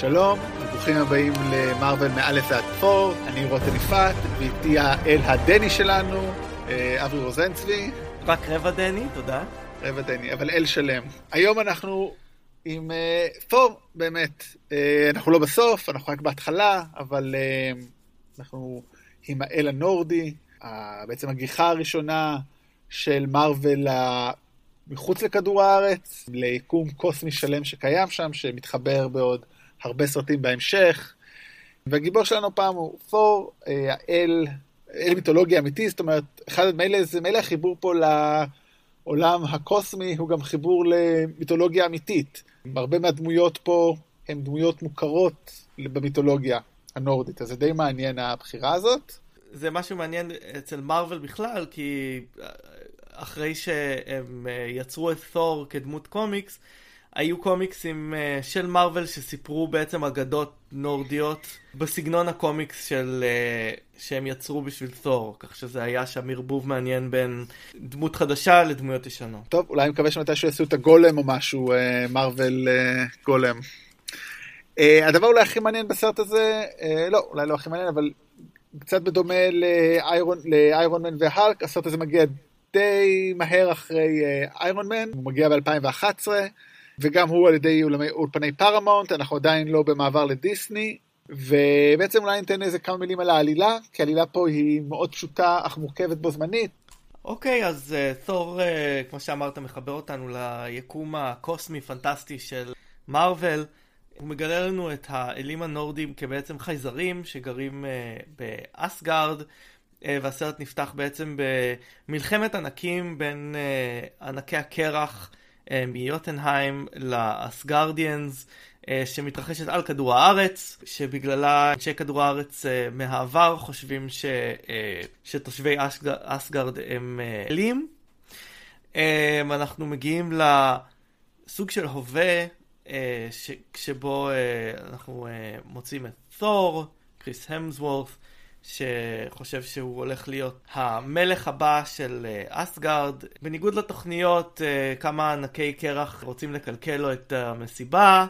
שלום, וברוכים הבאים למרוויל מאלף ועד פור, אני רותם יפעת, ואיתי האל הדני שלנו, אה, אברי רוזנצבי. רק רבע דני, תודה. רבע דני, אבל אל שלם. היום אנחנו עם פור, uh, באמת. Uh, אנחנו לא בסוף, אנחנו רק בהתחלה, אבל uh, אנחנו עם האל הנורדי, בעצם הגיחה הראשונה של מארוול מחוץ לכדור הארץ, ליקום קוסמי שלם שקיים שם, שמתחבר בעוד הרבה סרטים בהמשך. והגיבור שלנו פעם הוא פור, האל, אל מיתולוגיה אמיתי, זאת אומרת, אחד מילא, זה מילא החיבור פה לעולם הקוסמי, הוא גם חיבור למיתולוגיה אמיתית. הרבה מהדמויות פה הן דמויות מוכרות במיתולוגיה הנורדית, אז זה די מעניין הבחירה הזאת. זה משהו מעניין אצל מארוול בכלל, כי אחרי שהם יצרו את תור כדמות קומיקס, היו קומיקסים uh, של מארוול שסיפרו בעצם אגדות נורדיות בסגנון הקומיקס של, uh, שהם יצרו בשביל תור, כך שזה היה שם ערבוב מעניין בין דמות חדשה לדמויות ישנות. טוב, אולי אני מקווה שמתישהו יעשו את הגולם או משהו, מארוול uh, גולם. Uh, הדבר אולי הכי מעניין בסרט הזה, uh, לא, אולי לא הכי מעניין, אבל קצת בדומה לאיירון, לאיירון מן והאלק, הסרט הזה מגיע די מהר אחרי איירון מן, הוא מגיע ב-2011. וגם הוא על ידי אולפני פארמונט, אנחנו עדיין לא במעבר לדיסני, ובעצם אולי ניתן איזה כמה מילים על העלילה, כי העלילה פה היא מאוד פשוטה אך מורכבת בו זמנית. אוקיי, okay, אז uh, תור, uh, כמו שאמרת, מחבר אותנו ליקום הקוסמי פנטסטי של מארוול. הוא מגלה לנו את האלים הנורדים כבעצם חייזרים שגרים uh, באסגרד, uh, והסרט נפתח בעצם במלחמת ענקים בין uh, ענקי הקרח. מיוטנהיים לאסגרדיאנס שמתרחשת על כדור הארץ, שבגללה אנשי כדור הארץ אה, מהעבר חושבים ש, אה, שתושבי אסגרד הם אה, אלים. אנחנו מגיעים לסוג של הווה שבו אנחנו מוצאים את תור, קריס המסוורת', שחושב שהוא הולך להיות המלך הבא של אה, אסגרד. בניגוד לתוכניות, אה, כמה ענקי קרח רוצים לקלקל לו את המסיבה,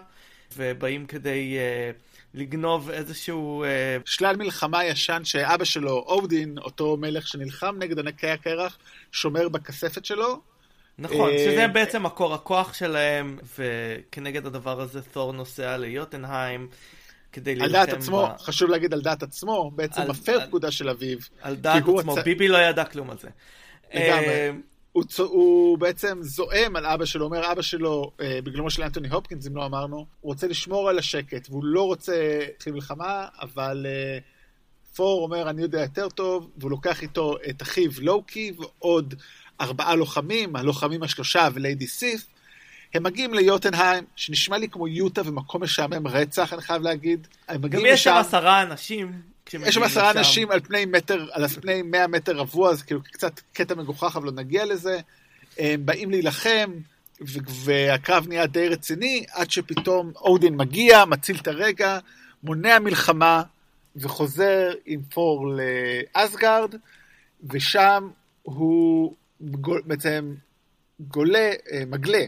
ובאים כדי אה, לגנוב איזשהו... שלל מלחמה ישן שאבא שלו, אודין, אותו מלך שנלחם נגד ענקי הקרח, שומר בכספת שלו. נכון, שזה בעצם מקור הכוח שלהם, וכנגד הדבר הזה תור נוסע ליוטנהיים. כדי להילחם. על דעת עצמו, ב... חשוב להגיד על דעת עצמו, בעצם על, מפר על... פקודה של אביו. על דעת עצמו, הצ... ביבי לא ידע כלום על זה. לגמרי. אה, הוא, צ... הוא בעצם זועם על אבא שלו, אומר אבא שלו, אה, בגלומו של אנטוני הופקינס, אם לא אמרנו, הוא רוצה לשמור על השקט, והוא לא רוצה להתחיל מלחמה, אבל אה, פור אומר, אני יודע יותר טוב, והוא לוקח איתו את אחיו לוקי ועוד ארבעה לוחמים, הלוחמים השלושה וליידי סיף, הם מגיעים ליוטנהיים, שנשמע לי כמו יוטה ומקום משעמם רצח, אני חייב להגיד. גם יש שם עשרה אנשים. יש שם עשרה אנשים על פני מטר, על פני מאה מטר רבוע, זה כאילו קצת קטע מגוחך, אבל לא נגיע לזה. הם באים להילחם, והקרב נהיה די רציני, עד שפתאום אודין מגיע, מציל את הרגע, מונע מלחמה, וחוזר עם פור לאסגרד, ושם הוא בעצם גולה, אה, מגלה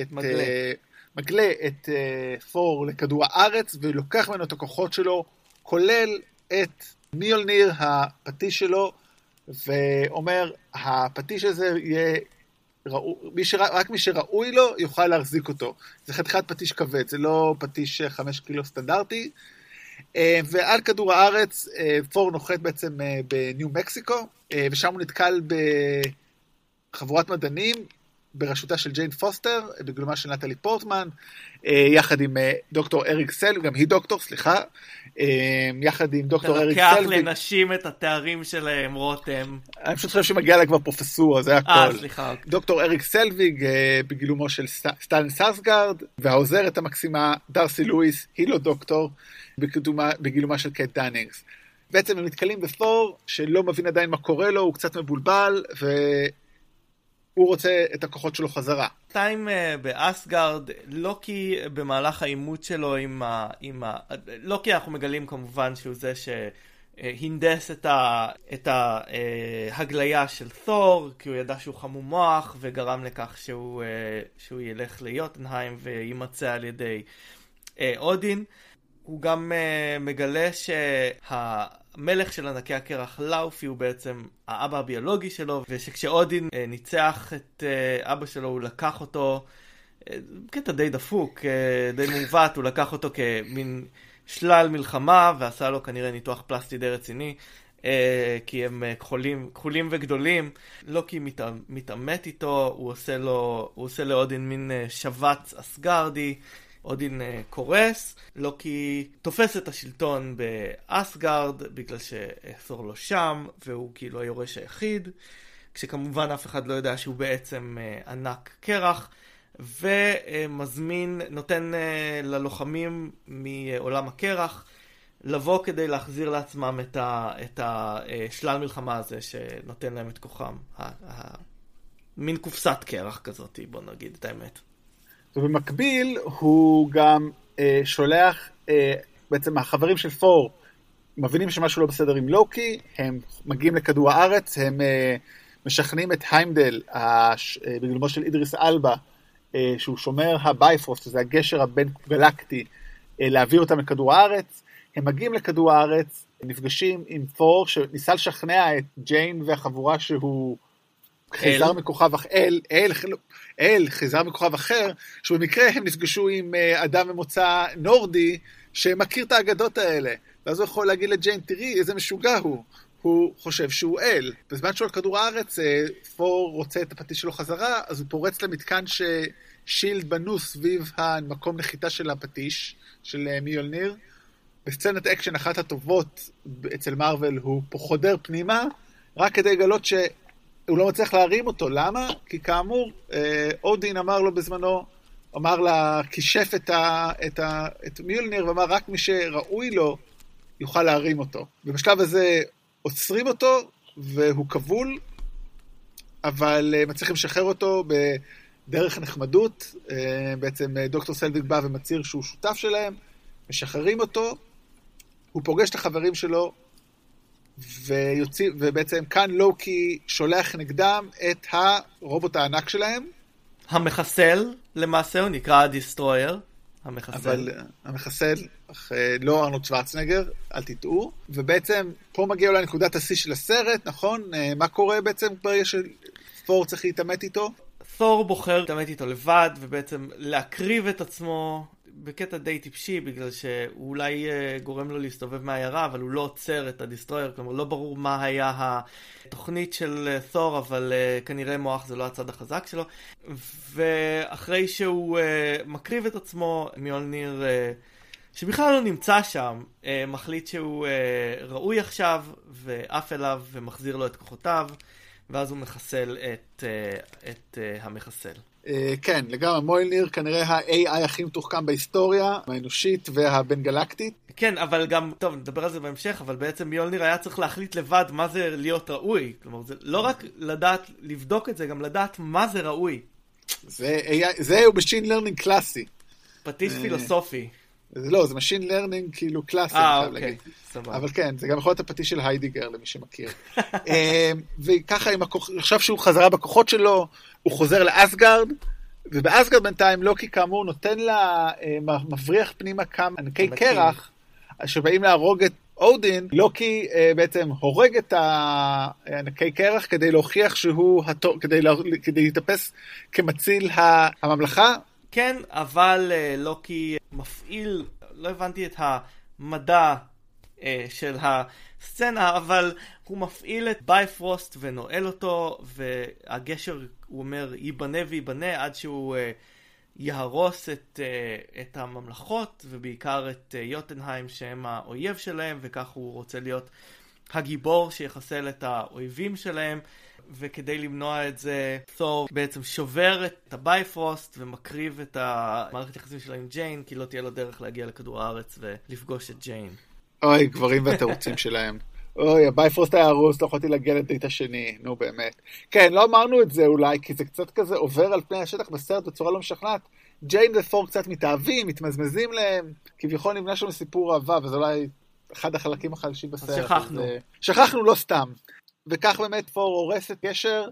את, מגלה. Uh, מגלה את uh, פור לכדור הארץ ולוקח ממנו את הכוחות שלו, כולל את מיולניר, הפטיש שלו, ואומר, הפטיש הזה יהיה, ראו, מי שרא, רק מי שראוי לו יוכל להחזיק אותו. זה חתיכת פטיש כבד, זה לא פטיש חמש קילו סטנדרטי. ועל כדור הארץ, תור נוחת בעצם בניו מקסיקו, ושם הוא נתקל בחבורת מדענים בראשותה של ג'יין פוסטר, בגילומה של נטלי פורטמן, אה, יחד עם אה, דוקטור אריק סל, גם היא דוקטור, סליחה, אה, יחד עם דוקטור אריק סל. אתה לוקח לנשים את התארים שלהם, רותם. אני פשוט חושב שמגיע לה כבר פרופסורה, זה הכל. אה, סליחה. דוקטור אריק סלוויג, בגילומו של סטלן סקארסגארד, והעוזרת המקסימה, דרסי לואיס, היא לא דוקטור, בגילומה של קט דנינגס. בעצם הם נתקלים בתור שלא מבין עדיין מה קורה לו, הוא קצת מבולבל. הוא רוצה את הכוחות שלו חזרה. בינתיים אה, באסגרד, לוקי במהלך העימות שלו עם ה... עם ה... לוקי אנחנו מגלים כמובן שהוא זה שהנדס את, ה... את ההגליה של תור, כי הוא ידע שהוא חמום מוח וגרם לכך שהוא, אה, שהוא ילך ליוטנהיים ויימצא על ידי אודין. הוא גם מגלה שהמלך של ענקי הקרח לאופי הוא בעצם האבא הביולוגי שלו, ושכשאודין uh, ניצח את uh, אבא שלו הוא לקח אותו, uh, קטע די דפוק, uh, די מעוות, הוא לקח אותו כמין שלל מלחמה ועשה לו כנראה ניתוח פלסטי די רציני. אה, כי הם אה, כחולים, כחולים וגדולים. לוקי מת, מתעמת איתו, הוא עושה, לו, הוא עושה לאודין מין אה, שבץ אסגרדי, אודין קורס, לוקי תופס את השלטון באסגרד בגלל שאסור לו שם, והוא כאילו היורש היחיד, כשכמובן אף אחד לא יודע שהוא בעצם ענק קרח. ומזמין, נותן ללוחמים מעולם הקרח לבוא כדי להחזיר לעצמם את, ה, את השלל מלחמה הזה שנותן להם את כוחם. מין קופסת קרח כזאת, בוא נגיד את האמת. ובמקביל הוא גם אה, שולח, אה, בעצם החברים של תור מבינים שמשהו לא בסדר עם לוקי, הם מגיעים לכדור הארץ, הם אה, משכנעים את היימדל, הש, אה, בגילומו של אידריס אלבה, אה, שהוא שומר הבייפרוסט, שזה הגשר הבין גלקטי, אה, להביא אותם לכדור הארץ. הם מגיעים לכדור הארץ, נפגשים עם תור, שניסה לשכנע את ג'יין והחבורה שהוא חייזר מכוכב אחר, אל, אל, אל, חייזר מכוכב אחר, שבמקרה הם נפגשו עם אה, אדם ממוצא נורדי, שמכיר את האגדות האלה. ואז הוא יכול להגיד לג'יין, תראי איזה משוגע הוא. הוא חושב שהוא אל. בזמן שהוא על כדור הארץ, אה, תור רוצה את הפטיש שלו חזרה, אז הוא פורץ למתקן ששילד בנו סביב המקום נחיתה של הפטיש, של אה, מיולניר. בסצנת אקשן אחת הטובות אצל מארוול הוא חודר פנימה, רק כדי לגלות שהוא לא מצליח להרים אותו. למה? כי כאמור, אה, אודין אמר לו בזמנו, אמר לה, כישף את, ה, את, ה, את מיולניר ואמר, רק מי שראוי לו יוכל להרים אותו. ובשלב הזה עוצרים אותו, והוא כבול, אבל אה, מצליחים לשחרר אותו בדרך נחמדות. אה, בעצם דוקטור סלוויג בא ומצהיר שהוא שותף שלהם, משחררים אותו, הוא פוגש את החברים שלו, ויוציא, ובעצם כאן לוקי שולח נגדם את הרובוט הענק שלהם. המחסל, למעשה הוא נקרא הדיסטרויר. המחסל. אבל המחסל, אך אה, לא ארנולד שוורצנגר, אל תטעו. ובעצם פה מגיע אולי נקודת השיא של הסרט, נכון? אה, מה קורה בעצם ברגע שפור צריך להתעמת איתו? תור בוחר להתעמת איתו לבד, ובעצם להקריב את עצמו בקטע די טיפשי, בגלל שהוא אולי uh, גורם לו להסתובב מהעיירה, אבל הוא לא עוצר את הדיסטרויר, כלומר לא ברור מה היה התוכנית של תור, אבל uh, כנראה מוח זה לא הצד החזק שלו. ואחרי שהוא מקריב את עצמו, מיולניר, שבכלל לא נמצא שם, מחליט שהוא ראוי עכשיו, ועף אליו ומחזיר לו את כוחותיו, ואז הוא מחסל את, את המחסל. אה, כן, לגמרי, מיולניר כנראה ה-AI הכי מתוחכם בהיסטוריה, האנושית והבין גלקטית. כן, אבל גם, טוב, נדבר על זה בהמשך, אבל בעצם מיולניר היה צריך להחליט לבד מה זה להיות ראוי. כלומר, זה לא רק לדעת, לבדוק את זה, גם לדעת מה זה ראוי. זה, AI, זה הוא machine learning קלאסי. פטיש אה, פילוסופי. זה לא, זה machine learning כאילו קלאסי, אה, אוקיי, סבבה. אבל כן, זה גם יכול להיות הפטיש של היידגר, למי שמכיר. אה, וככה, הכוח... עכשיו שהוא חזרה בכוחות שלו, הוא חוזר לאסגרד, ובאסגרד בינתיים לוקי כאמור נותן לה, אה, מבריח פנימה כמה ענקי קרח, שבאים להרוג את אודין, לוקי אה, בעצם הורג את הענקי קרח כדי להוכיח שהוא, התו, כדי, לה, כדי להתאפס כמציל הממלכה. כן, אבל לוקי מפעיל, לא הבנתי את המדע אה, של הסצנה, אבל הוא מפעיל את בייפרוסט ונועל אותו, והגשר, הוא אומר, ייבנה וייבנה עד שהוא אה, יהרוס את, אה, את הממלכות, ובעיקר את יוטנהיים שהם האויב שלהם, וכך הוא רוצה להיות הגיבור שיחסל את האויבים שלהם. וכדי למנוע את זה, תור בעצם שובר את הבייפרוסט ומקריב את המערכת יחסים שלו עם ג'יין, כי לא תהיה לו דרך להגיע לכדור הארץ ולפגוש את ג'יין. אוי, גברים והתירוצים שלהם. אוי, הבייפרוסט היה הרוס, לא יכולתי להגיע לדייט השני, נו באמת. כן, לא אמרנו את זה אולי, כי זה קצת כזה עובר על פני השטח בסרט בצורה לא משכנעת. ג'יין ותור קצת מתאהבים, מתמזמזים להם, כביכול נבנה שם סיפור אהבה, וזה אולי אחד החלקים החלשים בסרט. אז שכחנו. אז, שכחנו לא סתם. וכך באמת תור הורס את גשר,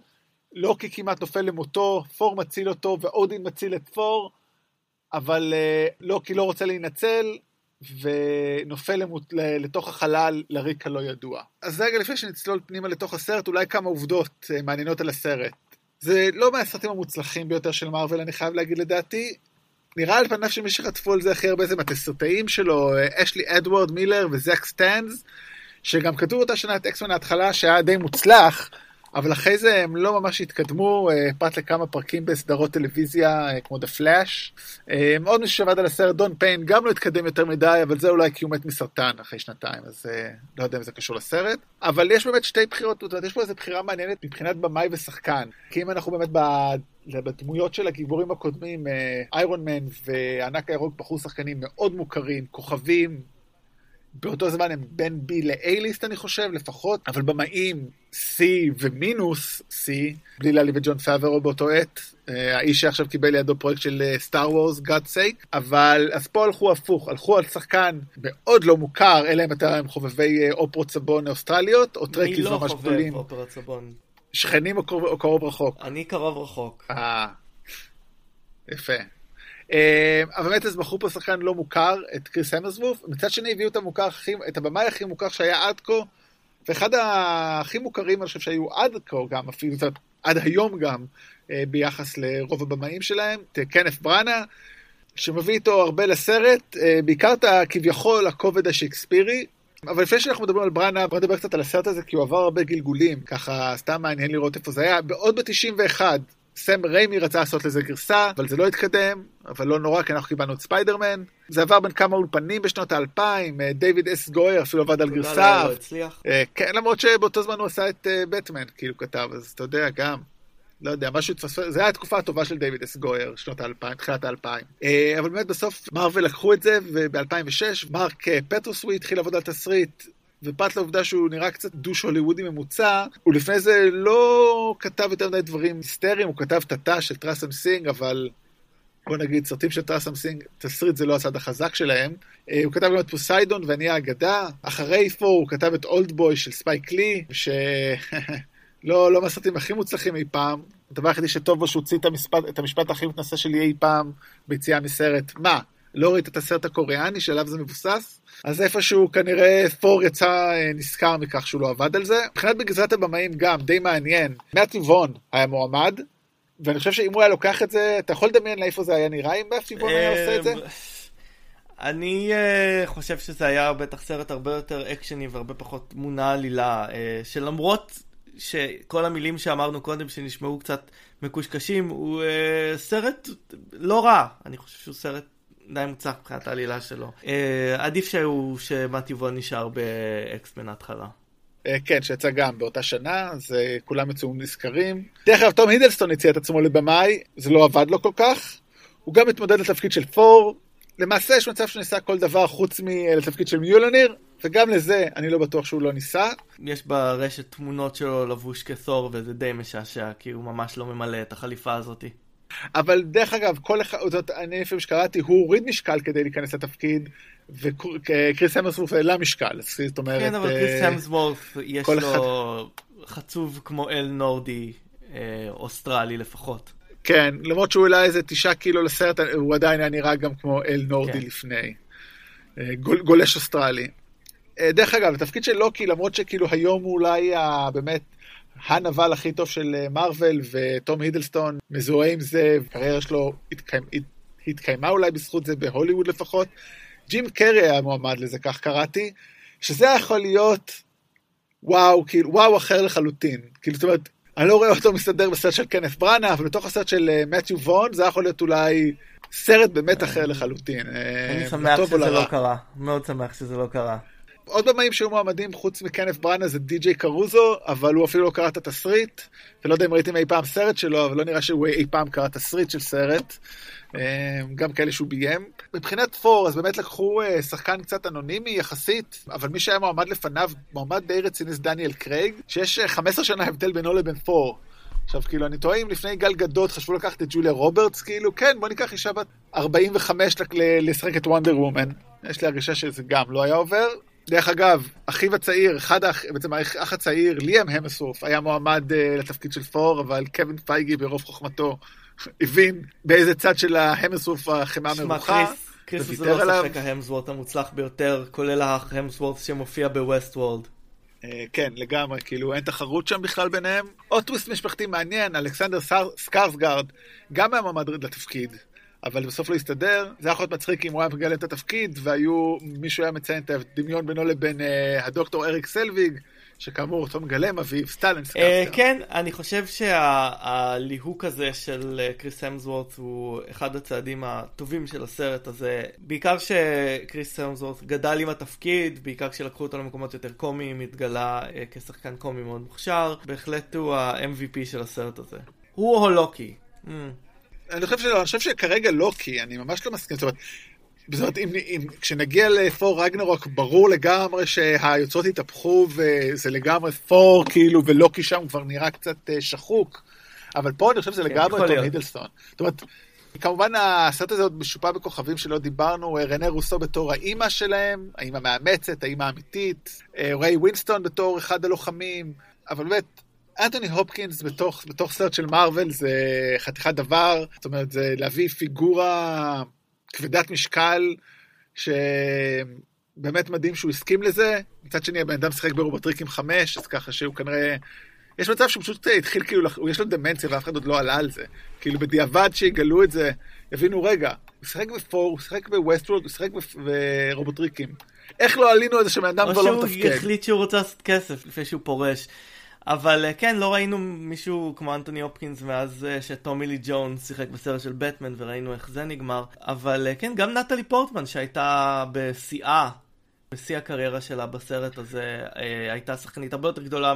לוקי כמעט נופל למותו, תור מציל אותו ואודין מציל את תור, אבל אה, לוקי לא רוצה להינצל, ונופל למות, לתוך החלל לריק הלא ידוע. אז רגע לפני שנצלול פנימה לתוך הסרט, אולי כמה עובדות אה, מעניינות על הסרט. זה לא מהסרטים המוצלחים ביותר של מארוול, אני חייב להגיד לדעתי. נראה על פניו שמי שחטפו על זה הכי הרבה זה התסרטאים שלו, אה, אשלי אדוארד מילר וזק סטנץ, שגם כתבו אותה שנה את אקס-מן ההתחלה, שהיה די מוצלח, אבל אחרי זה הם לא ממש התקדמו, אה, פרט לכמה פרקים בסדרות טלוויזיה אה, כמו The Flash. אה, עוד מישהו שעבד על הסרט, דון פיין, גם לא התקדם יותר מדי, אבל זה אולי כי הוא מת מסרטן אחרי שנתיים, אז לא יודע אם זה קשור לסרט. אבל יש באמת שתי בחירות, זאת אומרת, יש פה איזו בחירה מעניינת מבחינת במאי ושחקן. כי אם אנחנו באמת בדמויות של הגיבורים הקודמים, איירון מן והענק הירוק בחרו שחקנים מאוד מוכרים, כוכבים, באותו זמן הם בין B ל-A-ליסט אני חושב לפחות, אבל במאים C ומינוס C, בלי להעליב את ג'ון פאברו באותו עת, אה, האיש שעכשיו קיבל לידו פרויקט של Star Wars, God sake, אבל אז פה הלכו הפוך, הלכו על שחקן מאוד לא מוכר, אלא אם אתם חובבי אה, אופרות סבון אוסטרליות, או Trekkies לא ממש גדולים. אני לא חובב אופרת סבון. שכנים או קרוב, או קרוב רחוק? אני קרוב רחוק. אה, יפה. אה, אבל באמת אז בחרו פה שחקן לא מוכר, את כריס המסוורת', מצד שני הביאו את המוכר את הבמאי הכי מוכר שהיה עד כה, ואחד הכי מוכרים אני חושב שהיו עד כה גם, אפילו עד היום גם, אה, ביחס לרוב הבמאים שלהם, את קנף בראנה, שמביא איתו הרבה לסרט, אה, בעיקר את הכביכול הכובד השייקספירי, אבל לפני שאנחנו מדברים על בראנה, בוא נדבר קצת על הסרט הזה, כי הוא עבר הרבה גלגולים, ככה סתם מעניין לראות איפה זה היה. בעוד ב-91, סם ריימי רצה לעשות לזה גרסה, אבל זה לא התקדם, אבל לא נורא, כי אנחנו קיבלנו את ספיידרמן. זה עבר בין כמה אולפנים בשנות האלפיים, אה, דיוויד אס גויר אפילו עבד על גרסה. לא. אה, כן, למרות שבאותו זמן הוא עשה את בטמן, אה, כאילו כתב, אז אתה יודע, גם. לא יודע, משהו התפספס, זה היה התקופה הטובה של דיוויד אס גויר, שנות האלפיים, תחילת האלפיים. אבל באמת בסוף מארוול לקחו את זה, וב-2006 מרק פרוטוסביץ' התחיל לעבוד על תסריט, ופרט לעובדה שהוא נראה קצת douche הוליוודי ממוצע, הוא לפני זה לא כתב יותר מדי דברים היסטריים, הוא כתב את התא של טארסם סינג, אבל בוא נגיד, סרטים של טארסם סינג, תסריט זה לא הצד החזק שלהם. אה, הוא כתב גם את פוסיידון ואני האגדה. אחרי תור הוא כתב את Oldboy של ספייק לי, שלא לא מהסרטים הכי מוצלחים אי פעם. הדבר היחידי שטוב בו שהוא הוציא את המשפט, את המשפט הכי מתנשא שלי אי פעם ביציאה מסרט. מה? לא ראית את הסרט הקוריאני שעליו זה מבוסס? אז איפשהו כנראה תור יצא אה, נשכר מכך שהוא לא עבד על זה. מבחינת בגזרת הבמאים גם, די מעניין. מת'יו וון היה מועמד, ואני חושב שאם הוא היה לוקח את זה, אתה יכול לדמיין לאיפה זה היה נראה אם מת'יו וון היה עושה את זה? אני uh, חושב שזה היה בטח סרט הרבה יותר אקשני והרבה פחות מונע עלילה, uh, שלמרות שכל המילים שאמרנו קודם שנשמעו קצת מקושקשים, הוא uh, סרט לא רע, אני חושב שהוא סרט די מוצלח מבחינת העלילה שלו. אה, עדיף שהוא, שמטיבון נשאר באקסמן ההתחלה. אה, כן, שיצא גם באותה שנה, אז אה, כולם יצאו נזכרים. דרך אגב, תום הידלסטון הציע את עצמו לבמאי, זה לא עבד לו כל כך. הוא גם התמודד לתפקיד של פור. למעשה יש מצב שניסה כל דבר חוץ מלתפקיד של מיולניר, וגם לזה אני לא בטוח שהוא לא ניסה. יש ברשת תמונות שלו לבוש כתור, וזה די משעשע, כי הוא ממש לא ממלא את החליפה הזאתי. אבל דרך אגב, כל אחד, זאת, אני לפעמים שקראתי, הוא הוריד משקל כדי להיכנס לתפקיד, וקריס המסוורף העלה משקל, זאת אומרת... כן, אבל קריס המסוורף, יש לו אחד... חצוב כמו אל נורדי, אה, אוסטרלי לפחות. כן, למרות שהוא העלה איזה תשעה קילו לסרט, הוא עדיין היה נראה גם כמו אל נורדי כן. לפני. אה, גול, גולש אוסטרלי. אה, דרך אגב, התפקיד של לוקי, למרות שכאילו היום הוא אולי באמת הנבל הכי טוב של מארוול, וטום הידלסטון מזוהה עם זה, הקריירה שלו התקיימה, התקיימה אולי בזכות זה בהוליווד לפחות. ג'ים קרי היה מועמד לזה, כך קראתי, שזה יכול להיות וואו, כאילו, וואו אחר לחלוטין. כאילו, זאת אומרת, אני לא רואה אותו מסתדר בסרט של קנף בראנה, אבל בתוך הסרט של מתיו uh, וון, זה יכול להיות אולי סרט באמת אחר לחלוטין. אני uh, שמח שזה לא קרה, מאוד שמח שזה לא קרה. עוד במאים שהיו מועמדים חוץ מקנף בראנה זה די.ג'יי קרוזו, אבל הוא אפילו לא קרא את התסריט, ולא יודע אם ראיתם אי פעם סרט שלו, אבל לא נראה שהוא אי פעם קרא תסריט של סרט. אה, גם כאלה שהוא ביים. מבחינת פור, אז באמת לקחו אה, שחקן קצת אנונימי יחסית, אבל מי שהיה מועמד לפניו, מועמד די רציני זה דניאל קרייג, שיש 15 אה, שנה הבדל בינו לבין פור. עכשיו, כאילו, אני טועה אם לפני גל גדות חשבו לקחת את ג'וליה רוברטס, כאילו, כן, בוא ניקח אישה בת 45 לשחק את וונדר וומן. יש לי הרגשה שזה גם לא היה עובר. דרך אגב, אחיו הצעיר, אחד האח, בעצם האח הצעיר, ליאם המסורף, היה מועמד uh, לתפקיד של פור, אבל קווין פייגי ברוב חוכמתו הבין באיזה צד של ההמסורף החמאה מרוחה. קריס זה לא ספק ההמסוורט המוצלח ביותר, כולל ההמסוורט שמופיע בווסט וולד. אה, כן, לגמרי, כאילו אין תחרות שם בכלל ביניהם. עוד טוויסט משפחתי מעניין, אלכסנדר סקארסגרד, גם היה מועמד לתפקיד, אבל בסוף לא הסתדר. זה היה יכול להיות מצחיק אם הוא היה מגלה את התפקיד, והיו, מישהו היה מציין את הדמיון בינו לבין אה, הדוקטור אריק סלוויג. שכאמור אותו מגלם אביו, סטלן סקארסגרד. אה, כן, אני חושב שהליהוק הזה של אה, קריס המסוורת' הוא אחד הצעדים הטובים של הסרט הזה. בעיקר שקריס המסוורת' גדל עם התפקיד, בעיקר כשלקחו אותו למקומות יותר קומיים, התגלה אה, כשחקן קומי מאוד מוכשר. בהחלט הוא ה-MVP של הסרט הזה. הוא או לוקי? Mm. אני חושב, שלא, אני חושב שכרגע לוקי, אני ממש לא מסכים. זאת אומרת, זאת אומרת, אם, אם, כשנגיע לפור רגנרוק, ברור לגמרי שהיוצרות התהפכו, וזה לגמרי פור, כאילו, ולוקי שם כבר נראה קצת אה, שחוק, אבל פה אני חושב שזה כן, לגמרי טום הידלסטון. זאת אומרת, כמובן הסרט הזה עוד משופע בכוכבים שלא דיברנו, אה, רנה רוסו בתור האימא שלהם, האימא מאמצת, האימא האמיתית, אה, ריי ווינסטון בתור אחד הלוחמים, אבל באמת, אנטוני הופקינס בתוך, בתוך סרט של מארוול זה חתיכת דבר, זאת אומרת, זה להביא פיגורה כבדת משקל, שבאמת מדהים שהוא הסכים לזה. מצד שני, הבן אדם שיחק ברובוטריקים חמש, אז ככה שהוא כנראה... יש מצב שהוא פשוט התחיל כאילו, יש לו דמנציה ואף אחד עוד לא עלה על זה. כאילו בדיעבד שיגלו את זה, יבינו, רגע, הוא שיחק בתור, הוא שיחק בווסטוורלד, הוא שיחק ברובוטריקים. איך לא עלינו על זה שבן אדם כבר לא מתפקד? או שהוא החליט שהוא רוצה לעשות כסף לפני שהוא פורש. אבל אה, כן, לא ראינו מישהו כמו אנטוני הופקינס מאז אה, שטומי לי ג'ונס שיחק בסרט של בטמן וראינו איך זה נגמר. אבל אה, כן, גם נטלי פורטמן שהייתה בשיאה, בשיא הקריירה שלה בסרט הזה, הייתה שחקנית הרבה יותר גדולה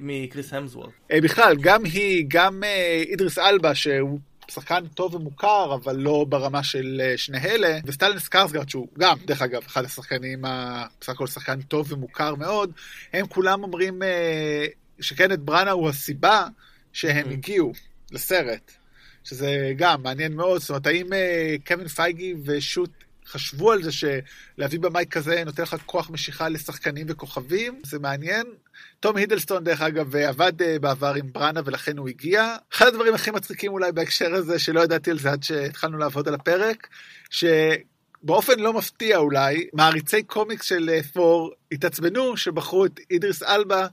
מקריס המסוורת'. בכלל, גם היא, גם אידריס אלבה, שהוא שחקן טוב ומוכר, אבל לא ברמה של שני אלה, וסטלן סקארסגרד, שהוא גם, דרך אגב, אחד השחקנים, בסך הכל שחקן טוב ומוכר מאוד, הם כולם אומרים שקנת בראנה הוא הסיבה שהם הגיעו לסרט, שזה גם מעניין מאוד, זאת אומרת, האם uh, קווין פייגי ושוט חשבו על זה שלהביא במאי כזה נותן לך כוח משיכה לשחקנים וכוכבים, זה מעניין. תום הידלסטון, דרך אגב, עבד uh, בעבר עם בראנה ולכן הוא הגיע. אחד הדברים הכי מצחיקים אולי בהקשר הזה, שלא ידעתי על זה עד שהתחלנו לעבוד על הפרק, ש... באופן לא מפתיע אולי, מעריצי קומיקס של פור התעצבנו שבחרו את אידריס אלבה אה,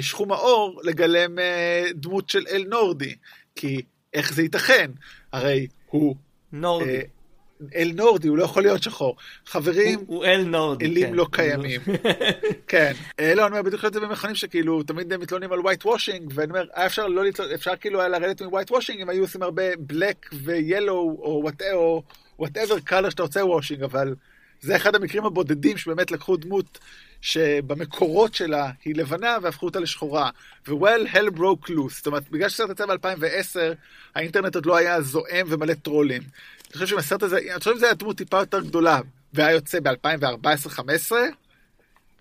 שחום האור לגלם אה, דמות של אל נורדי. כי איך זה ייתכן? הרי הוא... נורדי. אה, אל נורדי, הוא לא יכול להיות שחור. חברים, הוא, הוא אל נורדי, אלים כן. לא קיימים. כן. לא, אני אומר, בדיוק את זה במכונים שכאילו, תמיד הם מתלוננים על white washing, ואני אומר, היה אפשר לא לתלונן, אפשר כאילו היה לרדת מ-white washing אם היו עושים הרבה black ו-yellow, או whatever color שאתה רוצה washing, אבל זה אחד המקרים הבודדים שבאמת לקחו דמות שבמקורות שלה היא לבנה והפכו אותה לשחורה. ו-well, hell broke loose. זאת אומרת, בגלל שהסרט יצא ב-2010, האינטרנט עוד לא היה זועם ומלא טרולים. אני חושב שהסרט הזה, אני חושב שזה היה דמות טיפה יותר גדולה, והיה יוצא ב-2014-2015,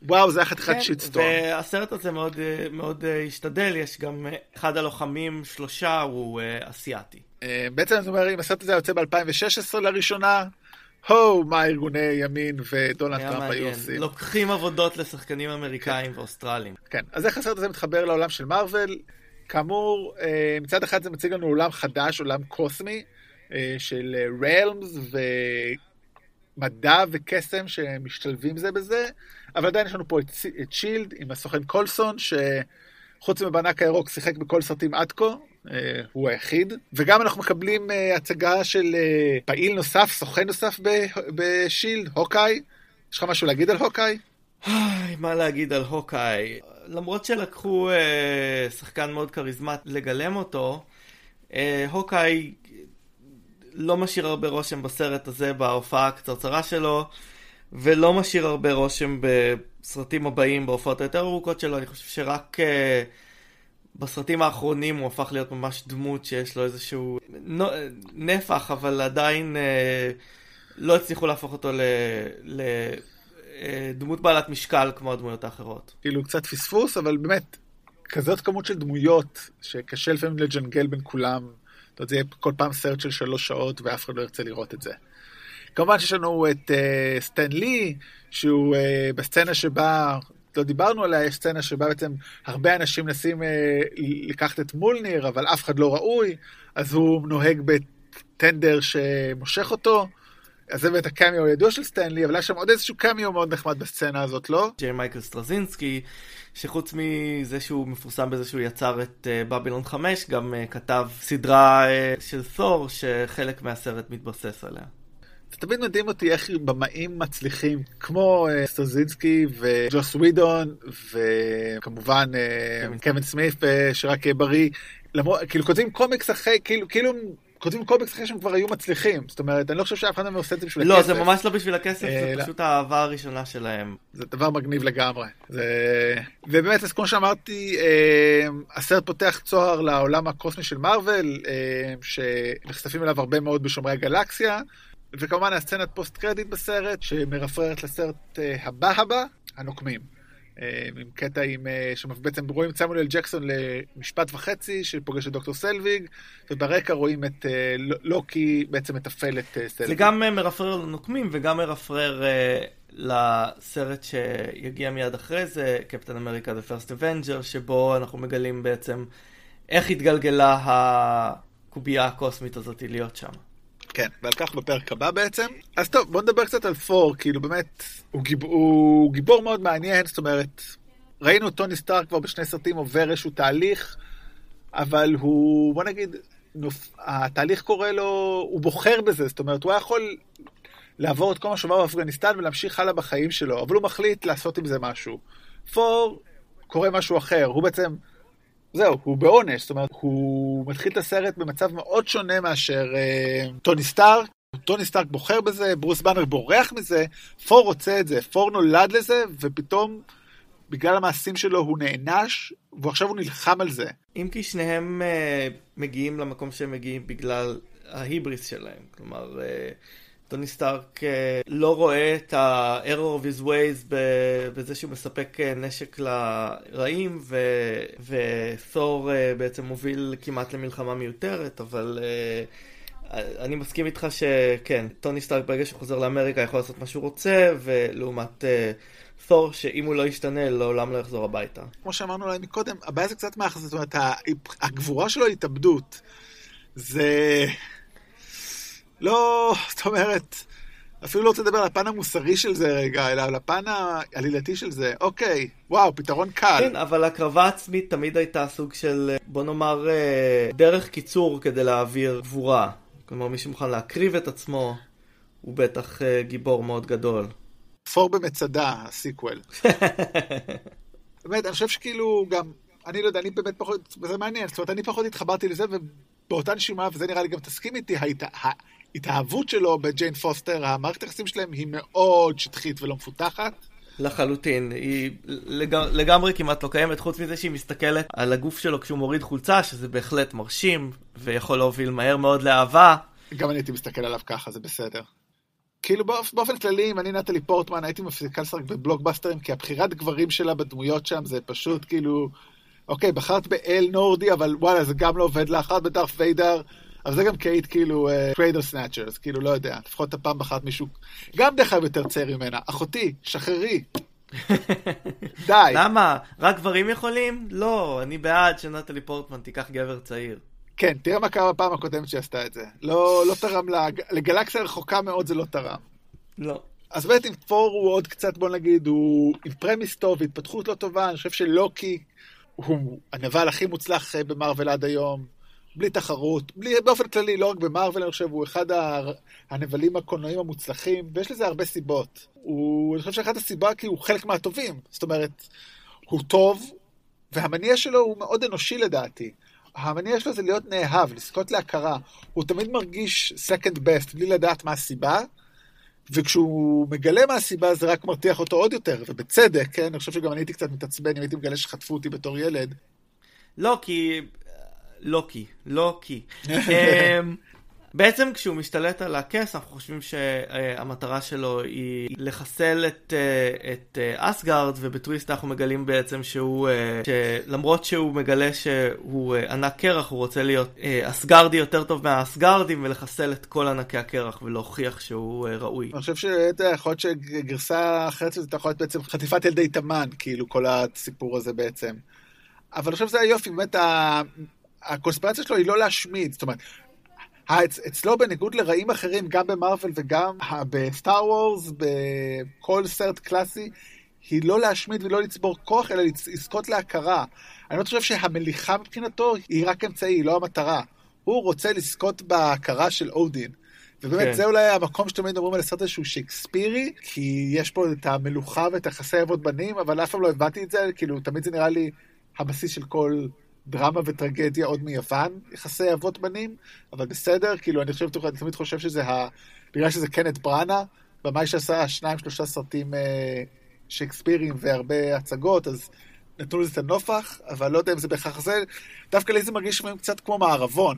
וואו, זה היה חתיכת כן, שיטסטון. והסרט הזה מאוד, מאוד אה, השתדל, יש גם אה, אחד הלוחמים, שלושה, הוא אה, אסיאתי. בעצם אני אומר, אם הסרט הזה יוצא ב-2016 לראשונה, הו, מה ארגוני ימין ודונלד טראמפ היו עושים. לוקחים עבודות לשחקנים אמריקאים כן. ואוסטרלים. כן, אז איך הסרט הזה מתחבר לעולם של מארוול? כאמור, אה, מצד אחד זה מציג לנו עולם חדש, עולם קוסמי, אה, של ריילמס ומדע וקסם שמשתלבים זה בזה, אבל עדיין יש לנו פה את, את שילד עם הסוכן קולסון, שחוץ מבענק הירוק שיחק בכל סרטים עד כה, אה, הוא היחיד, וגם אנחנו מקבלים אה, הצגה של אה, פעיל נוסף, סוכן נוסף בשילד, הוקאי. יש לך משהו להגיד על הוקאי? מה להגיד על הוקאי? למרות שלקחו אה, שחקן מאוד כריזמט לגלם אותו, אה, הוקאי לא משאיר הרבה רושם בסרט הזה, בהופעה הקצרצרה שלו, ולא משאיר הרבה רושם בסרטים הבאים, בהופעות היותר ארוכות שלו. אני חושב שרק... אה, בסרטים האחרונים הוא הפך להיות ממש דמות שיש לו איזשהו נפח, אבל עדיין אה, לא הצליחו להפוך אותו לדמות אה, בעלת משקל כמו הדמויות האחרות. כאילו קצת פספוס, אבל באמת, כזאת כמות של דמויות, שקשה לפעמים לג'נגל בין כולם. אתה יודע, זה יהיה כל פעם סרט של שלוש שעות ואף אחד לא ירצה לראות את זה. כמובן שיש לנו את uh, סטן לי, שהוא בסצנה שבה לא דיברנו עליה, יש סצנה שבה בעצם הרבה אנשים מנסים אה, לקחת את מולניר, אבל אף אחד לא ראוי, אז הוא נוהג בטנדר שמושך אותו. אז זה באמת הקמיו הידוע של סטנלי, אבל היה שם עוד איזשהו קמיו מאוד נחמד בסצנה הזאת, לא? ג'יי מייקל סטרזינסקי, שחוץ מזה שהוא מפורסם בזה שהוא יצר את בבילון uh, 5, גם uh, כתב סדרה uh, של תור, שחלק מהסרט מתבסס עליה. זה תמיד מדהים אותי איך במאים מצליחים, כמו uh, סטרזינסקי וג'וס ווידון, וכמובן uh, קווין סמית, uh, שרק יהיה בריא, למרות, כאילו כותבים קומיקס אחרי, כאילו, כאילו כותבים קומיקס אחרי שהם כבר היו מצליחים. זאת אומרת, אני לא חושב שאף אחד מהם עושה את זה בשביל לא, הכסף. לא, זה ממש לא בשביל הכסף, זה לא. פשוט האהבה הראשונה שלהם. זה דבר מגניב לגמרי. זה... ובאמת, אז כמו שאמרתי, אה, הסרט פותח צוהר לעולם הקוסמי של מארוול, אה, שנחשפים אליו הרבה מאוד בשומרי הגלקסיה. וכמובן הסצנת post credit בסרט, שמרפררת לסרט אה, הבא הבא, הנוקמים. אה, עם קטע עם, אה, שבעצם רואים את סמואל ג'קסון למשפט וחצי שפוגש את דוקטור סלוויג, וברקע רואים את אה, לוקי בעצם מתפעל את סלוויג. זה גם מרפרר לנוקמים וגם מרפרר לסרט שיגיע מיד אחרי זה, קפטן אמריקה The First Avenger, שבו אנחנו מגלים בעצם איך התגלגלה הקובייה הקוסמית הזאת להיות שם. כן, ועל כך בפרק הבא בעצם. אז טוב, בוא נדבר קצת על פור, כאילו באמת, הוא, גיב, הוא גיבור מאוד מעניין, זאת אומרת, ראינו טוני סטארק כבר בשני סרטים עובר איזשהו תהליך, אבל הוא, בוא נגיד, נופ... התהליך קורה לו, הוא בוחר בזה, זאת אומרת, הוא היה יכול לעבור את כל מה שעבר באפגניסטן ולהמשיך הלאה בחיים שלו, אבל הוא מחליט לעשות עם זה משהו. פור קורה משהו אחר, הוא בעצם זהו, הוא בעונש, זאת אומרת, הוא מתחיל את הסרט במצב מאוד שונה מאשר אה, טוני סטארק. טוני סטארק בוחר בזה, ברוס באנר בורח מזה, פור רוצה את זה, פור נולד לזה, ופתאום בגלל המעשים שלו הוא נענש, ועכשיו הוא נלחם על זה. אם כי שניהם אה, מגיעים למקום שהם מגיעים בגלל ההיבריס שלהם, כלומר... אה... טוני סטארק אה, לא רואה את ה-error of his ways בזה שהוא מספק אה, נשק לרעים, ותור אה, בעצם מוביל כמעט למלחמה מיותרת, אבל אני מסכים איתך שכן, טוני סטארק ברגע שהוא חוזר לאמריקה יכול לעשות מה שהוא רוצה, ולעומת תור, שאם הוא לא ישתנה, לעולם לא יחזור הביתה. כמו שאמרנו להם מקודם, הבעיה זה קצת מאחז, זאת אומרת, הגבורה שלו היא התאבדות. זה... לא, זאת אומרת, אפילו לא רוצה לדבר על הפן המוסרי של זה רגע, אלא על הפן העלילתי של זה. אוקיי, וואו, פתרון קל. כן, אבל הקרבה עצמית תמיד הייתה סוג של, בוא נאמר, אה, דרך קיצור כדי להעביר גבורה. כלומר, מי שמוכן להקריב את עצמו, הוא בטח אה, גיבור מאוד גדול. תור במצדה, ה sequel. באמת, אני חושב שכאילו גם, אני לא יודע, אני באמת פחות, זה מעניין, זאת אומרת, אני פחות התחברתי לזה, ובאותה נשימה, וזה נראה לי גם תסכים איתי, ההתאהבות שלו בג'יין פוסטר, המערכת היחסים שלהם היא מאוד שטחית ולא מפותחת. לחלוטין, היא לג... לגמרי כמעט לא קיימת, חוץ מזה שהיא מסתכלת על הגוף שלו כשהוא מוריד חולצה, שזה בהחלט מרשים, ויכול להוביל מהר מאוד לאהבה. גם אני הייתי מסתכל עליו ככה, זה בסדר. כאילו באופ... באופן כללי, אם אני נטלי פורטמן, הייתי מפסיקה לשחק בבלוקבאסטרים, כי הבחירת גברים שלה בדמויות שם זה פשוט כאילו, אוקיי, בחרת באל נורדי, אבל וואלה, זה גם לא עובד לך, בדארף ויידר. אבל זה גם קייט כאילו קריידל uh, סנאצ'רס, כאילו לא יודע, לפחות הפעם בחרת מישהו, גם דרך אגב יותר צעיר ממנה, אחותי, שחררי. די. למה? רק גברים יכולים? לא, אני בעד שנטלי פורטמן תיקח גבר צעיר. כן, תראה מה קרה בפעם הקודמת שהיא עשתה את זה. לא, לא תרם לה, לגלקסיה רחוקה מאוד זה לא תרם. לא. אז באמת עם פור הוא עוד קצת, בוא נגיד, הוא עם פרמיס טוב, התפתחות לא טובה, אני חושב שלוקי הוא הנבל הכי מוצלח אה, במרוויל עד היום. בלי תחרות, בלי, באופן כללי, לא רק במרוויל, אני חושב, הוא אחד הנבלים הקולנועים המוצלחים, ויש לזה הרבה סיבות. הוא, אני חושב שאחת הסיבה כי הוא חלק מהטובים. זאת אומרת, הוא טוב, והמניע שלו הוא מאוד אנושי לדעתי. המניע שלו זה להיות נאהב, לזכות להכרה. הוא תמיד מרגיש second best, בלי לדעת מה הסיבה, וכשהוא מגלה מה הסיבה זה רק מרתיח אותו עוד יותר, ובצדק, כן? אני חושב שגם אני הייתי קצת מתעצבן אם הייתי מגלה שחטפו אותי בתור ילד. לא, כי לוקי, לוקי. אמ, בעצם כשהוא משתלט על הכס, אנחנו חושבים שהמטרה שלו היא לחסל את, אה, את אה, אסגרד, ובטוויסט אנחנו מגלים בעצם שהוא, אה, שלמרות שהוא מגלה שהוא ענק קרח, הוא רוצה להיות אסגרדי יותר טוב מהאסגרדים, ולחסל את כל ענקי הקרח ולהוכיח שהוא ראוי. אני חושב שיכול להיות שגרסה אחרת זה יכול להיות בעצם חטיפת ילדי תימן, כאילו כל הסיפור הזה בעצם. אבל אני חושב שזה היופי, באמת הקונספירציה שלו היא לא להשמיד, זאת אומרת, אצלו בניגוד לרעים אחרים, גם במרוויל וגם בסטאר וורס, בכל סרט קלאסי, היא לא להשמיד ולא לצבור כוח, אלא לזכות להכרה. אני לא חושב שהמליכה מבחינתו היא רק אמצעי, היא לא המטרה. הוא רוצה לזכות בהכרה של אודין. ובאמת כן. זה אולי המקום שתמיד אומרים על הסרט הזה שהוא שייקספירי, כי יש פה את המלוכה ואת יחסי אבות בנים, אבל אף פעם לא הבנתי את זה, כאילו תמיד זה נראה לי הבסיס של כל דרמה וטרגדיה עוד מיוון, יחסי אבות בנים, אבל בסדר, כאילו אני חושב, אני תמיד חושב שזה ה... בגלל שזה קנט בראנה, במאי שעשה שניים שלושה סרטים אה, שייקספיריים והרבה הצגות, אז נתנו לזה את הנופח, אבל לא יודע אם זה בהכרח זה, דווקא לי זה מרגיש קצת כמו מערבון.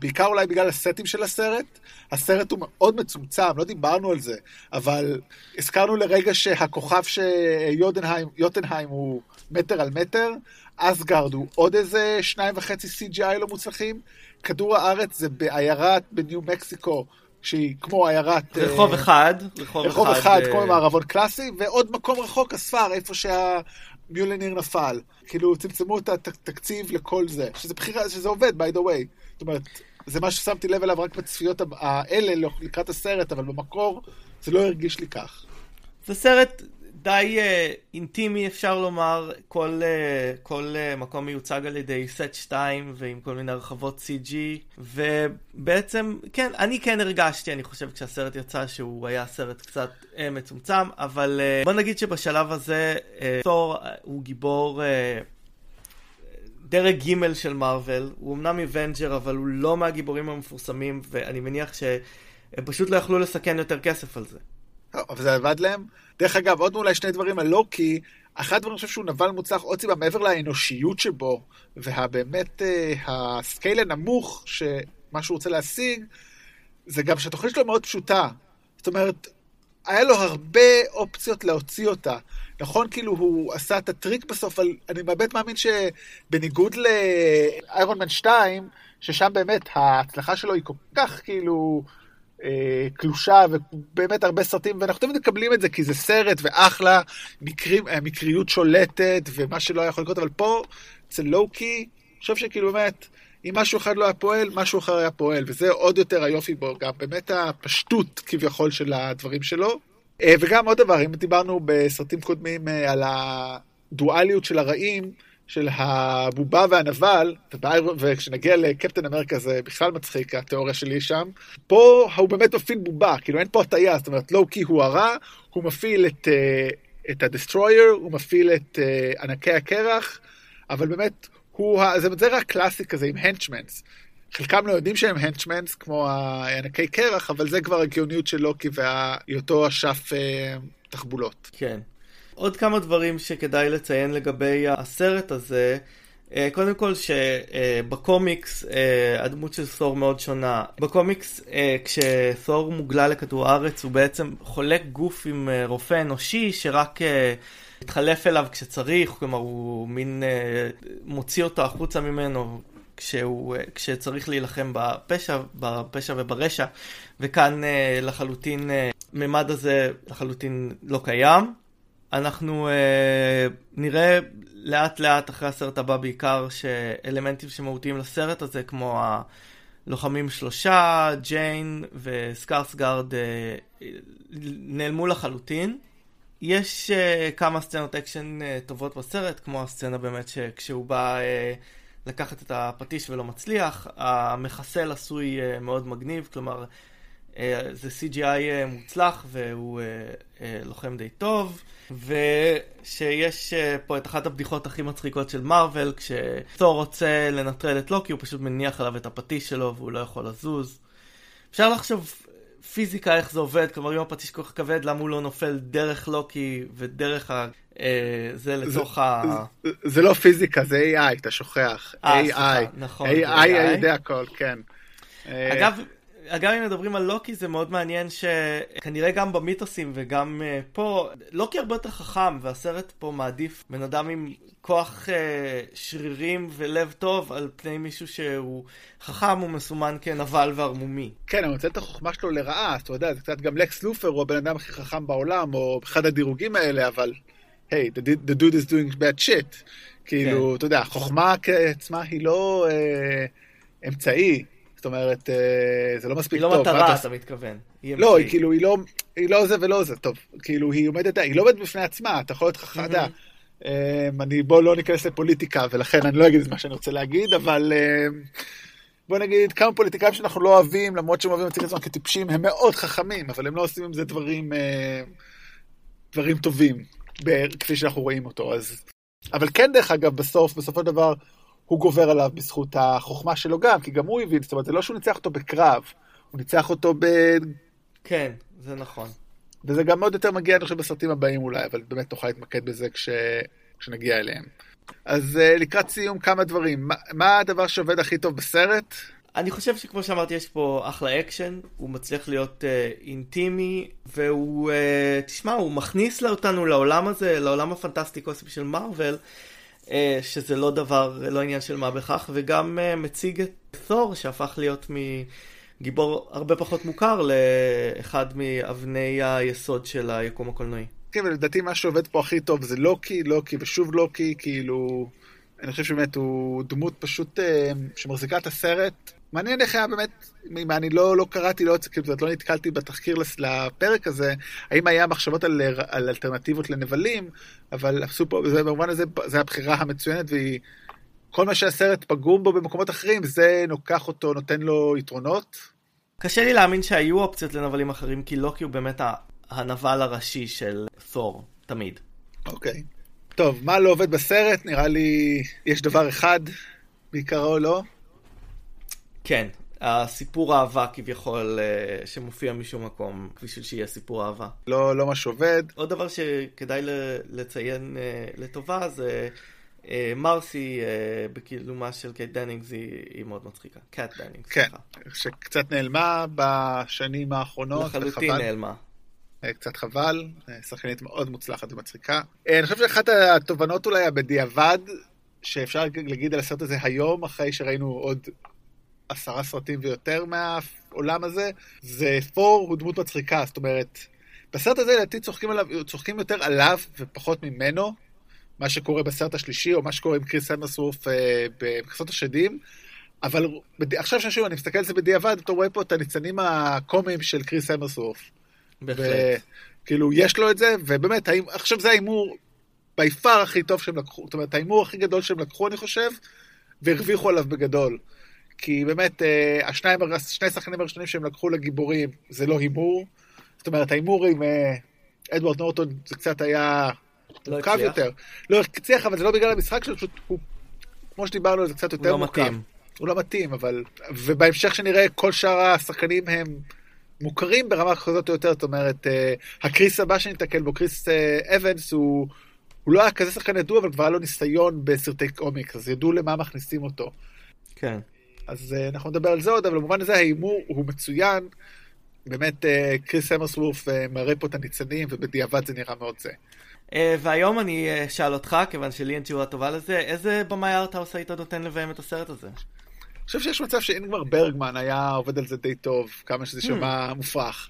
בעיקר אולי בגלל הסטים של הסרט. הסרט הוא מאוד מצומצם, לא דיברנו על זה, אבל הזכרנו לרגע שהכוכב שיוטנהיים הוא מטר על מטר, אסגרד הוא עוד איזה שניים וחצי CGI לא מוצלחים, כדור הארץ זה בעיירת בניו מקסיקו. שהיא כמו עיירת... רחוב uh, אחד. רחוב, רחוב אחד, אחד uh... כמו מערבון קלאסי, ועוד מקום רחוק, הספר, איפה שהמיולניר נפל. כאילו, צמצמו את התקציב לכל זה. שזה בחירה, שזה עובד, by the way. זאת אומרת, זה מה ששמתי לב אליו רק בצפיות האלה לקראת הסרט, אבל במקור זה לא הרגיש לי כך. זה סרט די uh, אינטימי אפשר לומר, כל, uh, כל uh, מקום מיוצג על ידי סט 2 ועם כל מיני הרחבות CG ובעצם, כן, אני כן הרגשתי, אני חושב כשהסרט יצא שהוא היה סרט קצת uh, מצומצם, אבל uh, בוא נגיד שבשלב הזה uh, תור uh, הוא גיבור uh, דרג ג' של מארוול, הוא אמנם אבנג'ר אבל הוא לא מהגיבורים המפורסמים ואני מניח שהם פשוט לא יכלו לסכן יותר כסף על זה. אבל זה עבד להם. דרך אגב, עוד אולי שני דברים על לוקי. אחד הדברים אני חושב שהוא נבל מוצלח, עוד סיבה מעבר לאנושיות שבו, והבאמת אה, הסקייל הנמוך, שמה שהוא רוצה להשיג, זה גם שהתוכנית שלו מאוד פשוטה. זאת אומרת, היה לו הרבה אופציות להוציא אותה. נכון, כאילו הוא עשה את הטריק בסוף, אבל אני באמת מאמין שבניגוד לאיירון מן 2, ששם באמת ההצלחה שלו היא כל כך כאילו אה, קלושה, ובאמת הרבה סרטים, ואנחנו תמיד מקבלים את זה כי זה סרט ואחלה, מקרים, מקריות שולטת ומה שלא היה יכול לקרות, אבל פה, אצל לואו-קי, אני חושב שכאילו באמת, אם משהו אחד לא היה פועל, משהו אחר היה פועל, וזה עוד יותר היופי בו, גם באמת הפשטות כביכול של הדברים שלו. אה, וגם עוד דבר, אם דיברנו בסרטים קודמים אה, על הדואליות של הרעים, של הבובה והנבל, וכשנגיע לקפטן אמריקה זה בכלל מצחיק, התיאוריה שלי שם. פה הוא באמת מפעיל בובה, כאילו אין פה הטעיה, זאת אומרת, לואו קי הוא הרע, הוא מפעיל את, אה, את הדסטרויר, הוא מפעיל את ענקי הקרח, אבל באמת, הוא, זה, רק קלאסי כזה עם הנצ'מנס. חלקם לא יודעים שהם הנצ'מנס, כמו הענקי קרח, אבל זה כבר הגאוניות של לוקי והיותו אשף אה, תחבולות. כן. עוד כמה דברים שכדאי לציין לגבי הסרט הזה. אה, קודם כל שבקומיקס אה, הדמות של תור מאוד שונה. בקומיקס אה, כשתור מוגלה לכדור הארץ הוא בעצם חולק גוף עם רופא אנושי שרק מתחלף אליו כשצריך, כלומר הוא מין מוציא אותו החוצה ממנו כשהוא, כשצריך להילחם בפשע, בפשע וברשע, וכאן לחלוטין, ממד הזה לחלוטין לא קיים. אנחנו uh, נראה לאט לאט אחרי הסרט הבא בעיקר שאלמנטים שמהותיים לסרט הזה כמו הלוחמים שלושה, ג'יין וסקארסגארד uh, נעלמו לחלוטין. יש uh, כמה סצנות אקשן uh, טובות בסרט, כמו הסצנה באמת שכשהוא בא uh, לקחת את הפטיש ולא מצליח, המחסל עשוי uh, מאוד מגניב, כלומר uh, זה CGI uh, מוצלח והוא uh, uh, לוחם די טוב. ושיש אה, פה את אחת הבדיחות הכי מצחיקות של מארוול, כשתור רוצה לנטרל את לוקי, הוא פשוט מניח עליו את הפטיש שלו והוא לא יכול לזוז. אפשר לחשוב פיזיקה איך זה עובד, כלומר אם הפטיש כל כך כבד, למה הוא לא נופל דרך לוקי ודרך ה... אה, זה לתוך זה, ה... זה, זה לא פיזיקה, זה AI, אתה שוכח. אה, AI. נכון. AI יודע הכל, כן. אגב, אגב, אם מדברים על לוקי, זה מאוד מעניין שכנראה גם במיתוסים וגם uh, פה, לוקי הרבה יותר חכם, והסרט פה מעדיף בן אדם עם כוח uh, שרירים ולב טוב על פני מישהו שהוא חכם ומסומן כנבל וערמומי. כן, אני מוצא את החוכמה שלו לרעה, אתה יודע, זה קצת גם לקס לופר הוא הבן אדם הכי חכם בעולם, או אחד הדירוגים האלה, אבל היי, hey, the, the dude is doing bad shit. כאילו, כן. אתה יודע, החוכמה כעצמה היא לא uh, אמצעי. זאת אומרת, זה לא מספיק טוב. היא לא מטרה, אתה מתכוון. לא, היא כאילו, היא לא, היא לא זה ולא זה, טוב, כאילו, היא עומדת, היא לא עומדת בפני עצמה, אתה יכול להיות חכדה. אני, בוא לא ניכנס לפוליטיקה, ולכן אני לא אגיד את מה שאני רוצה להגיד, אבל בוא נגיד, כמה פוליטיקאים שאנחנו לא אוהבים, למרות שהם אוהבים להציג את עצמם כטיפשים, הם מאוד חכמים, אבל הם לא עושים עם זה דברים, דברים טובים, כפי שאנחנו רואים אותו, אז... אבל כן, דרך אגב, בסוף, בסופו של דבר, הוא גובר עליו בזכות החוכמה שלו גם, כי גם הוא הבין, זאת אומרת, זה לא שהוא ניצח אותו בקרב, הוא ניצח אותו ב... כן, זה נכון. וזה גם מאוד יותר מגיע, אני חושב, בסרטים הבאים אולי, אבל באמת נוכל להתמקד בזה כש... כשנגיע אליהם. אז uh, לקראת סיום כמה דברים. מה, מה הדבר שעובד הכי טוב בסרט? אני חושב שכמו שאמרתי, יש פה אחלה אקשן, הוא מצליח להיות uh, אינטימי, והוא, uh, תשמע, הוא מכניס אותנו לעולם הזה, לעולם הפנטסטי קוסמי של מארוול, שזה לא דבר, לא עניין של מה בכך, וגם uh, מציג את תור, שהפך להיות מגיבור הרבה פחות מוכר לאחד מאבני היסוד של היקום הקולנועי. כן, ולדעתי מה שעובד פה הכי טוב זה לוקי, לוקי ושוב לוקי, כאילו... אני חושב שבאמת הוא דמות פשוט שמחזיקה את הסרט. מעניין איך היה באמת, אם אני לא, לא קראתי, לא, כאילו, לא נתקלתי בתחקיר לפרק הזה, האם היה מחשבות על, על אלטרנטיבות לנבלים, אבל עשו פה, זה, במובן הזה, זו הבחירה המצוינת, והיא, כל מה שהסרט פגום בו במקומות אחרים, זה נוקח אותו, נותן לו יתרונות. קשה לי להאמין שהיו אופציות לנבלים אחרים, כי לוקי הוא באמת הנבל הראשי של תור, תמיד. אוקיי. טוב, מה לא עובד בסרט? נראה לי יש דבר אחד, בעיקרו לא. כן, הסיפור אהבה כביכול שמופיע משום מקום, בשביל שיהיה סיפור אהבה. לא, לא מה שעובד. עוד דבר שכדאי לציין לטובה זה דארסי בגילומה של קייט דנינגס היא מאוד מצחיקה. קאט דנינגס. כן, שקצת נעלמה בשנים האחרונות. לחלוטין נעלמה. קצת חבל, שחקנית מאוד מוצלחת ומצחיקה. אני חושב שאחת התובנות אולי הבדיעבד, שאפשר להגיד על הסרט הזה היום, אחרי שראינו עוד עשרה סרטים ויותר מהעולם הזה, זה תור הוא דמות מצחיקה, זאת אומרת, בסרט הזה לדעתי צוחקים, עליו, צוחקים יותר עליו ופחות ממנו, מה שקורה בסרט השלישי, או מה שקורה עם קריס אמרסוורף אה, במכסות השדים, אבל עכשיו שוב, אני מסתכל על זה בדיעבד, אתה רואה פה את הניצנים הקומיים של קריס אמרסוורף. בהחלט. כאילו, יש לו את זה, ובאמת, עכשיו זה ההימור ביפר הכי טוב שהם לקחו, זאת אומרת, ההימור הכי גדול שהם לקחו, אני חושב, והרוויחו עליו בגדול. כי באמת, אה, השניים, שני השחקנים הראשונים שהם לקחו לגיבורים, זה לא הימור. זאת אומרת, ההימור עם אה, אדוארד נורטון, זה קצת היה לא מורכב יותר. לא הצליח, אבל זה לא בגלל המשחק שלו, פשוט הוא, כמו שדיברנו, זה קצת יותר לא מורכב. מתאים. הוא לא מתאים, אבל... ובהמשך שנראה, כל שאר השחקנים הם מוכרים ברמה כזאת או יותר, זאת אומרת, אה, הקריס הבא שניתקל בו, קריס אבנס, הוא... הוא לא היה כזה שחקן ידוע, אבל כבר היה לו ניסיון בסרטי קומיקס, אז ידעו למה מכניסים אותו. כן. אז uh, אנחנו נדבר על זה עוד, אבל במובן הזה ההימור הוא מצוין. באמת, uh, קריס אמרסוורף uh, מראה פה את הניצנים, ובדיעבד זה נראה מאוד זה. Uh, והיום אני אשאל אותך, כיוון שלי אין תשובה טובה לזה, איזה במאי ארטהאוס היית נותן לביים את הסרט הזה? אני חושב שיש מצב שאינגמר ברגמן היה עובד על זה די טוב, כמה שזה שמע hmm. מופרך.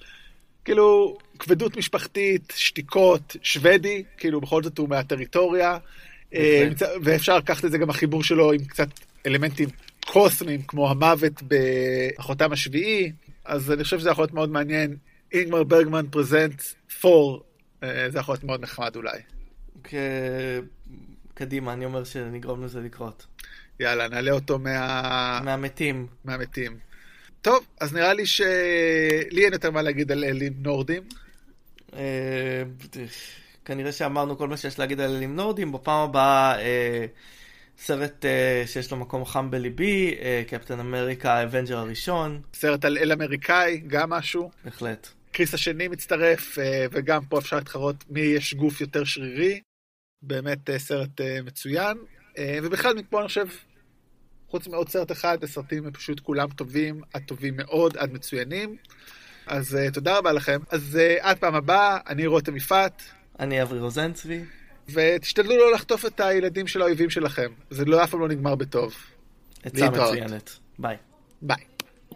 כאילו, כבדות משפחתית, שתיקות, שוודי, כאילו בכל זאת הוא מהטריטוריה, ואפשר לקחת את זה גם החיבור שלו עם קצת אלמנטים קוסמים, כמו המוות בחותם השביעי, אז אני חושב שזה יכול להיות מאוד מעניין. אינגמר ברגמן פרזנט פור, זה יכול להיות מאוד נחמד אולי. כ... קדימה, אני אומר שנגרום לזה לקרות. יאללה, נעלה אותו מה... מהמתים. מהמתים. טוב, אז נראה לי שלי אין יותר מה להגיד על אלים נורדים. כנראה שאמרנו כל מה שיש להגיד על אלים נורדים. בפעם הבאה סרט שיש לו מקום חם בליבי, קפטן אמריקה, ה avenger הראשון. סרט על אל אמריקאי, גם משהו. בהחלט. קריס השני מצטרף, וגם פה אפשר להתחרות מי יש גוף יותר שרירי. באמת סרט מצוין. ובכלל, מפה אני חושב, חוץ מעוד סרט אחד, הסרטים הם פשוט כולם טובים, עד טובים מאוד, עד מצוינים. אז uh, תודה רבה לכם. אז uh, עד פעם הבאה, אני רותם יפעת. אני אברי רוזנצבי. ותשתדלו לא לחטוף את הילדים של האויבים שלכם. זה לא אף פעם לא נגמר בטוב. עצה מצוינת. ביי. ביי.